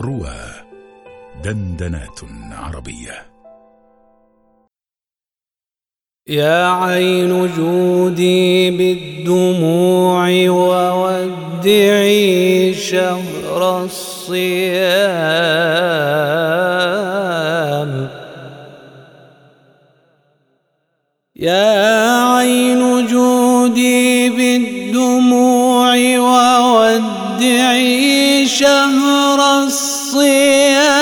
روى دندنات عربية. يا عين جودي بالدموع وودعي شهر الصيام. بالدموع وودعي شهر الصيام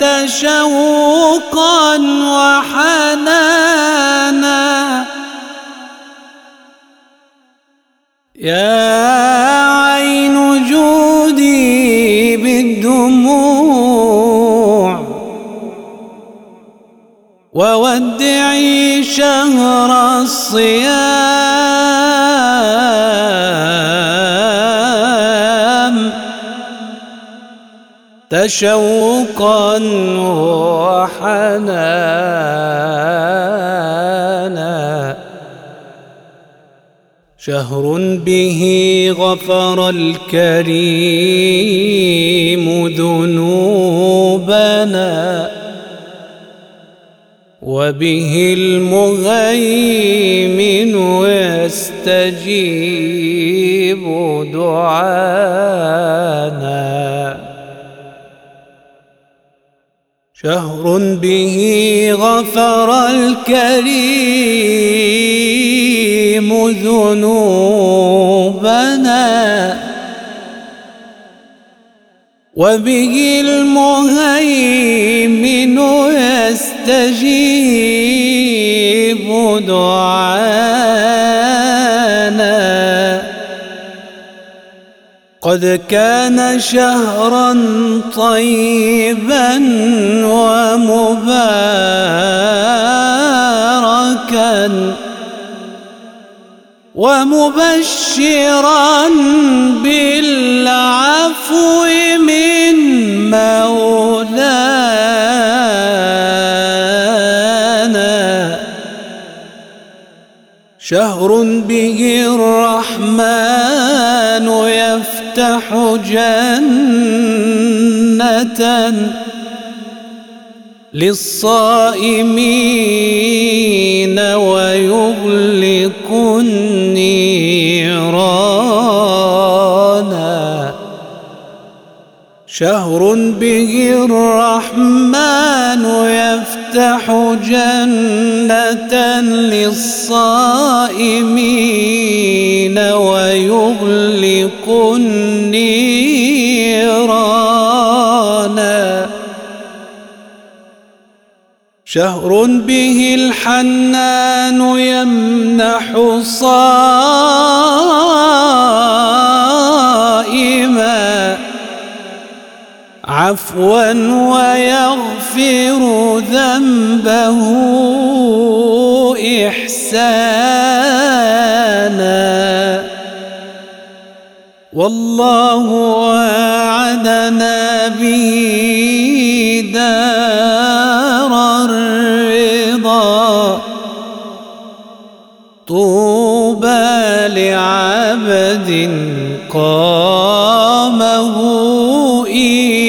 تشوقا وحنانا. يا وودعي شهر الصيام تشوقا وحنانا. شهر به غفر الكريم ذنوبنا وبه المهيمن يستجيب دعانا. شهر به غفر الكريم ذنوبنا. وبه المهيمن يستجيب دعانا. قد كان شهرا طيبا ومباركا ومبشرا بالعفو شهر به الرحمن يفتح جنة للصائمين ويغلق النيران شهر به الرحمن يفتح جنة للصائمين ويغلق النيران. شهر به الحنان يمنح صائما عفوا ويغفر ذنبه إحسانا. والله وعدنا به دار الرضا. طوبى لعبد قامه إيمانا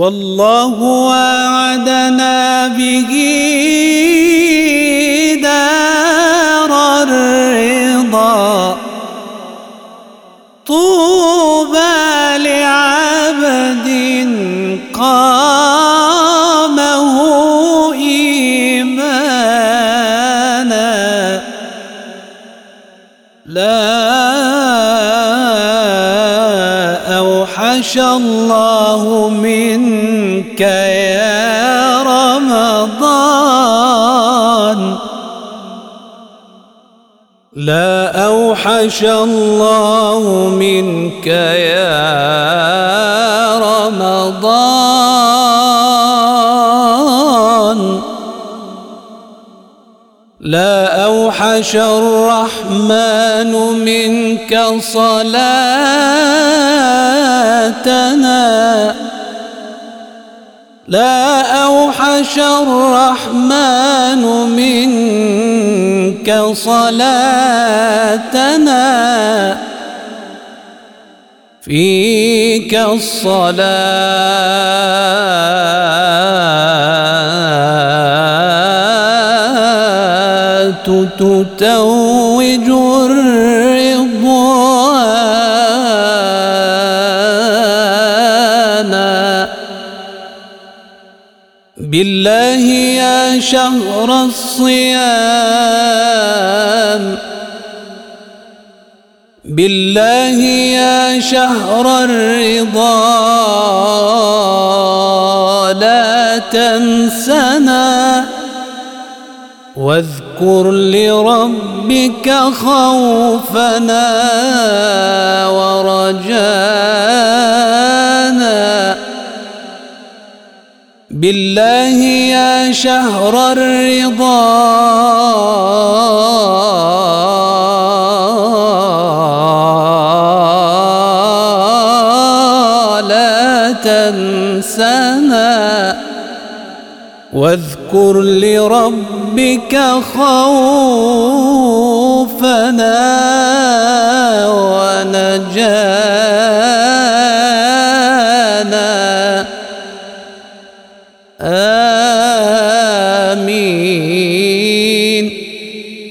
والله وعدنا به دار الرضا. طوبى لعبد قامه إيمانا. لا أوحش الله منك يا رمضان. لا أوحش الله منك يا رمضان. لا أوحش الرحمن منك صلاتنا. لا أوحش الرحمن منك صلاتنا. فيك الصلاة. تتوج الرضوانا بالله يا شهر الصيام. بالله يا شهر الرضا. لا تنسنا. واذكر لربك خوفنا ورجانا. بالله يا شهر الرضا. واذكر لربك خوفنا ونجانا. آمين.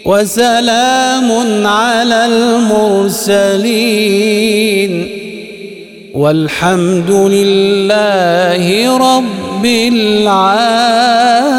وسلام على المرسلين. والحمد لله رب العالمين.